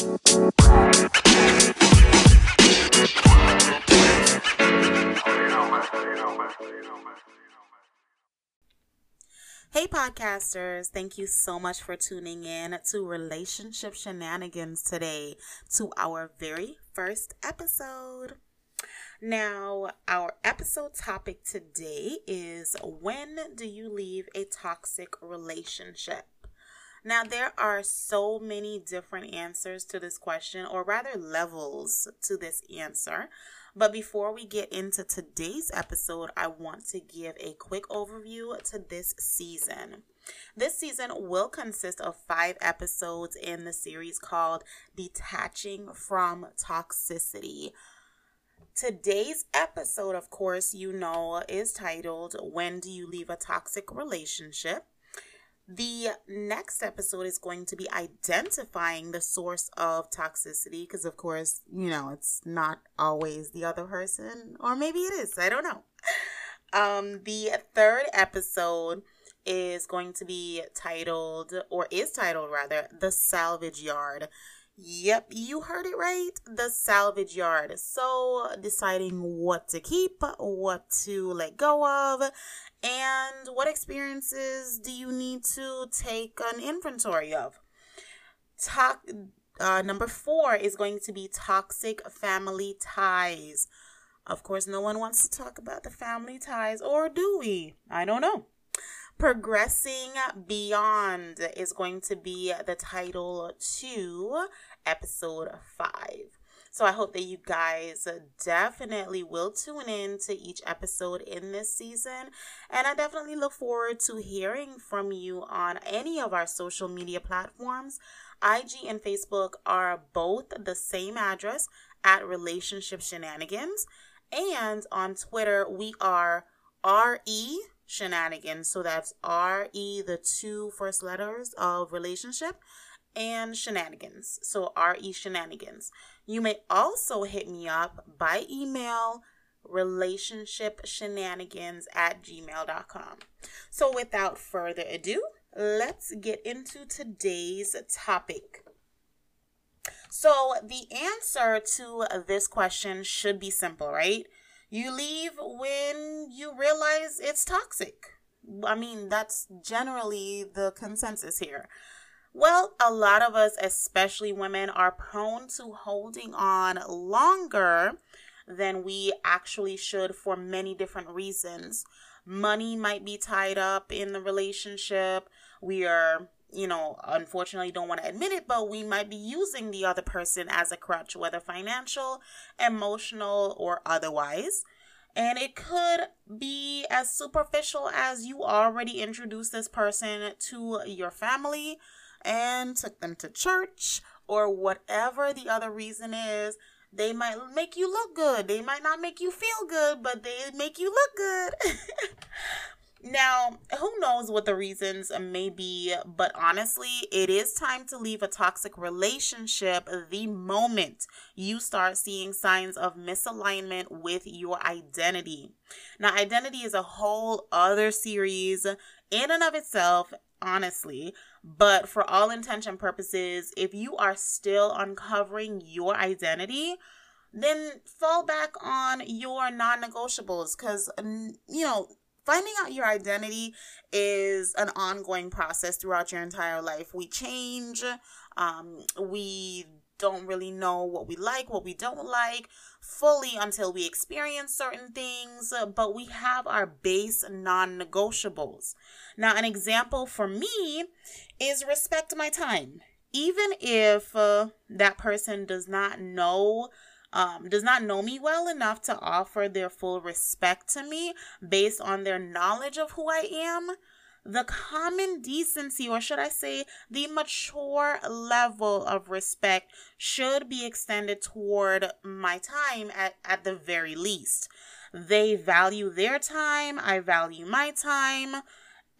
Hey, podcasters. Thank you so much for tuning in to Relationship Shenanigans today, to our very first episode. Now, our episode topic today is When do you leave a toxic relationship? Now, there are so many different answers to this question, or rather, levels to this answer. But before we get into today's episode, I want to give a quick overview to this season. This season will consist of five episodes in the series called Detaching from Toxicity. Today's episode, of course, you know, is titled When Do You Leave a Toxic Relationship? The next episode is going to be identifying the source of toxicity because, of course, you know, it's not always the other person, or maybe it is. I don't know. Um, the third episode is going to be titled, or is titled rather, The Salvage Yard. Yep, you heard it right. The salvage yard. So, deciding what to keep, what to let go of, and what experiences do you need to take an inventory of. Talk, uh, number four is going to be toxic family ties. Of course, no one wants to talk about the family ties, or do we? I don't know. Progressing Beyond is going to be the title to episode five. So I hope that you guys definitely will tune in to each episode in this season. And I definitely look forward to hearing from you on any of our social media platforms. IG and Facebook are both the same address at Relationship Shenanigans. And on Twitter, we are RE Shenanigans. So that's RE, the two first letters of relationship and shenanigans. So RE shenanigans. You may also hit me up by email relationship shenanigans at gmail.com. So without further ado, let's get into today's topic. So the answer to this question should be simple, right? You leave when you realize it's toxic. I mean, that's generally the consensus here. Well, a lot of us, especially women, are prone to holding on longer than we actually should for many different reasons. Money might be tied up in the relationship. We are, you know, unfortunately don't want to admit it, but we might be using the other person as a crutch, whether financial, emotional, or otherwise. And it could be as superficial as you already introduced this person to your family and took them to church or whatever the other reason is, they might make you look good. They might not make you feel good, but they make you look good. now, who knows what the reasons may be, but honestly, it is time to leave a toxic relationship the moment you start seeing signs of misalignment with your identity. Now, identity is a whole other series in and of itself, honestly. But for all intention purposes, if you are still uncovering your identity, then fall back on your non negotiables because, you know, finding out your identity is an ongoing process throughout your entire life. We change, um, we don't really know what we like, what we don't like fully until we experience certain things, but we have our base non negotiables. Now, an example for me is respect my time. Even if uh, that person does not know um, does not know me well enough to offer their full respect to me based on their knowledge of who I am, the common decency, or should I say, the mature level of respect should be extended toward my time at, at the very least. They value their time, I value my time,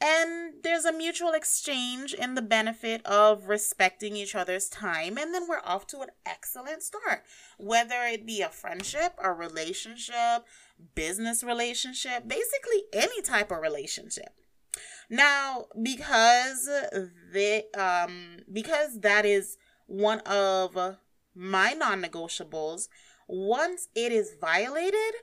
and there's a mutual exchange in the benefit of respecting each other's time, and then we're off to an excellent start. Whether it be a friendship, a relationship, business relationship, basically any type of relationship. Now, because the um because that is one of my non negotiables. Once it is violated,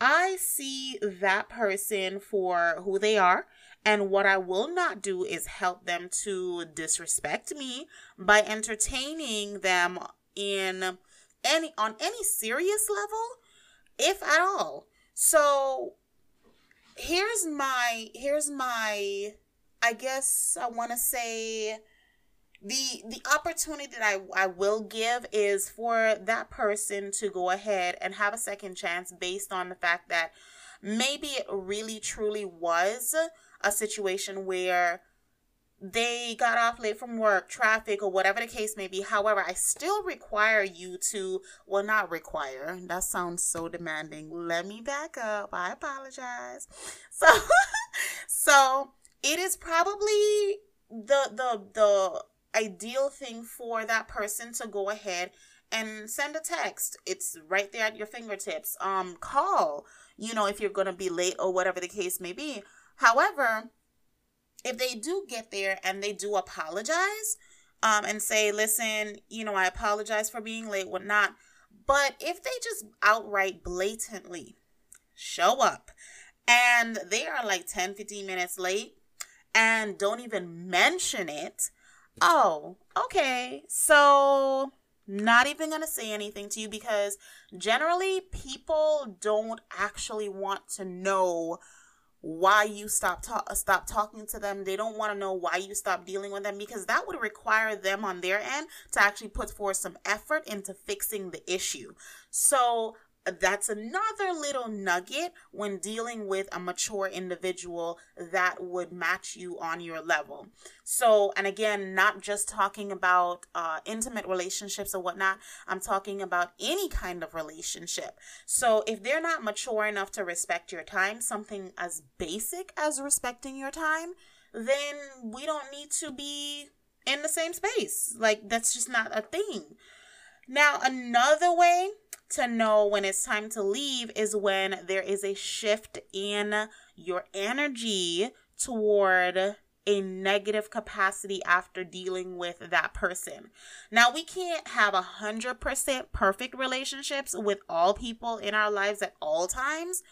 I see that person for who they are. And what I will not do is help them to disrespect me by entertaining them in any on any serious level, if at all. So here's my here's my I guess I want to say the the opportunity that I, I will give is for that person to go ahead and have a second chance based on the fact that maybe it really truly was a situation where they got off late from work, traffic, or whatever the case may be. However, I still require you to, well, not require. That sounds so demanding. Let me back up. I apologize. So, so it is probably the the the ideal thing for that person to go ahead and send a text. It's right there at your fingertips. Um, call. You know, if you're gonna be late or whatever the case may be. However, if they do get there and they do apologize, um, and say, listen, you know, I apologize for being late, whatnot. But if they just outright blatantly show up and they are like 10, 15 minutes late and don't even mention it, oh, okay. So, not even going to say anything to you because generally people don't actually want to know why you stop ta- uh, stop talking to them. They don't want to know why you stop dealing with them because that would require them on their end to actually put forth some effort into fixing the issue. So that's another little nugget when dealing with a mature individual that would match you on your level. So, and again, not just talking about uh, intimate relationships or whatnot, I'm talking about any kind of relationship. So, if they're not mature enough to respect your time, something as basic as respecting your time, then we don't need to be in the same space. Like, that's just not a thing. Now, another way to know when it's time to leave is when there is a shift in your energy toward a negative capacity after dealing with that person. Now, we can't have a hundred percent perfect relationships with all people in our lives at all times.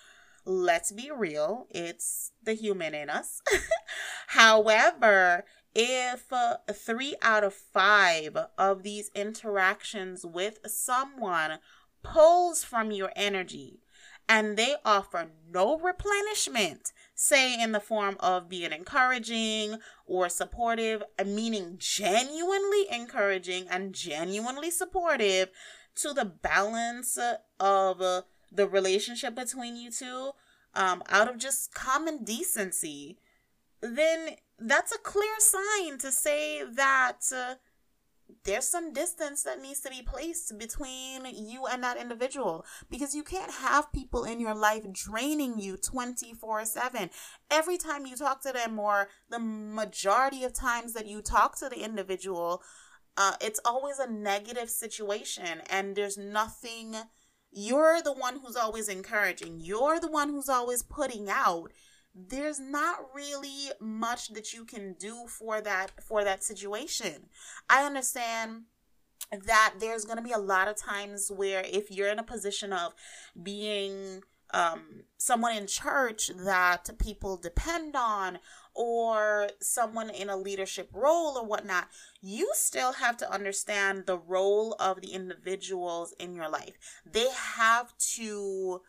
Let's be real, it's the human in us. However, if uh, three out of five of these interactions with someone pulls from your energy and they offer no replenishment, say in the form of being encouraging or supportive, meaning genuinely encouraging and genuinely supportive to the balance of uh, the relationship between you two, um, out of just common decency, then that's a clear sign to say that. Uh, there's some distance that needs to be placed between you and that individual because you can't have people in your life draining you 24 7 every time you talk to them or the majority of times that you talk to the individual uh, it's always a negative situation and there's nothing you're the one who's always encouraging. You're the one who's always putting out there's not really much that you can do for that for that situation. I understand that there's going to be a lot of times where if you're in a position of being um, someone in church that people depend on or someone in a leadership role or whatnot, you still have to understand the role of the individuals in your life. They have to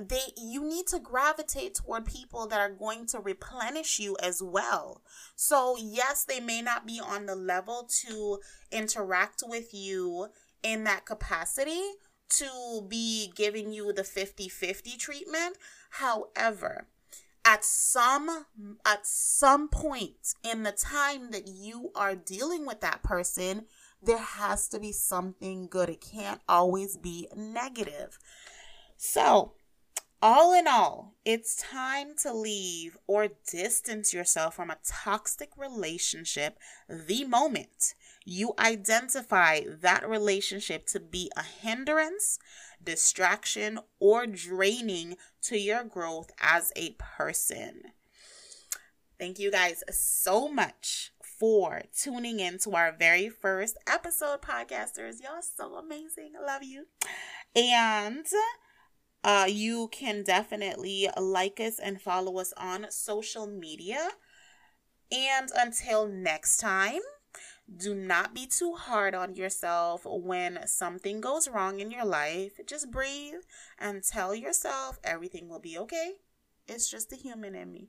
they you need to gravitate toward people that are going to replenish you as well. So, yes, they may not be on the level to interact with you in that capacity to be giving you the 50-50 treatment. However, at some at some point in the time that you are dealing with that person, there has to be something good. It can't always be negative. So, all in all, it's time to leave or distance yourself from a toxic relationship the moment you identify that relationship to be a hindrance, distraction, or draining to your growth as a person. Thank you guys so much for tuning in to our very first episode, podcasters. Y'all so amazing. Love you. And uh, you can definitely like us and follow us on social media. And until next time, do not be too hard on yourself when something goes wrong in your life. Just breathe and tell yourself everything will be okay. It's just the human in me.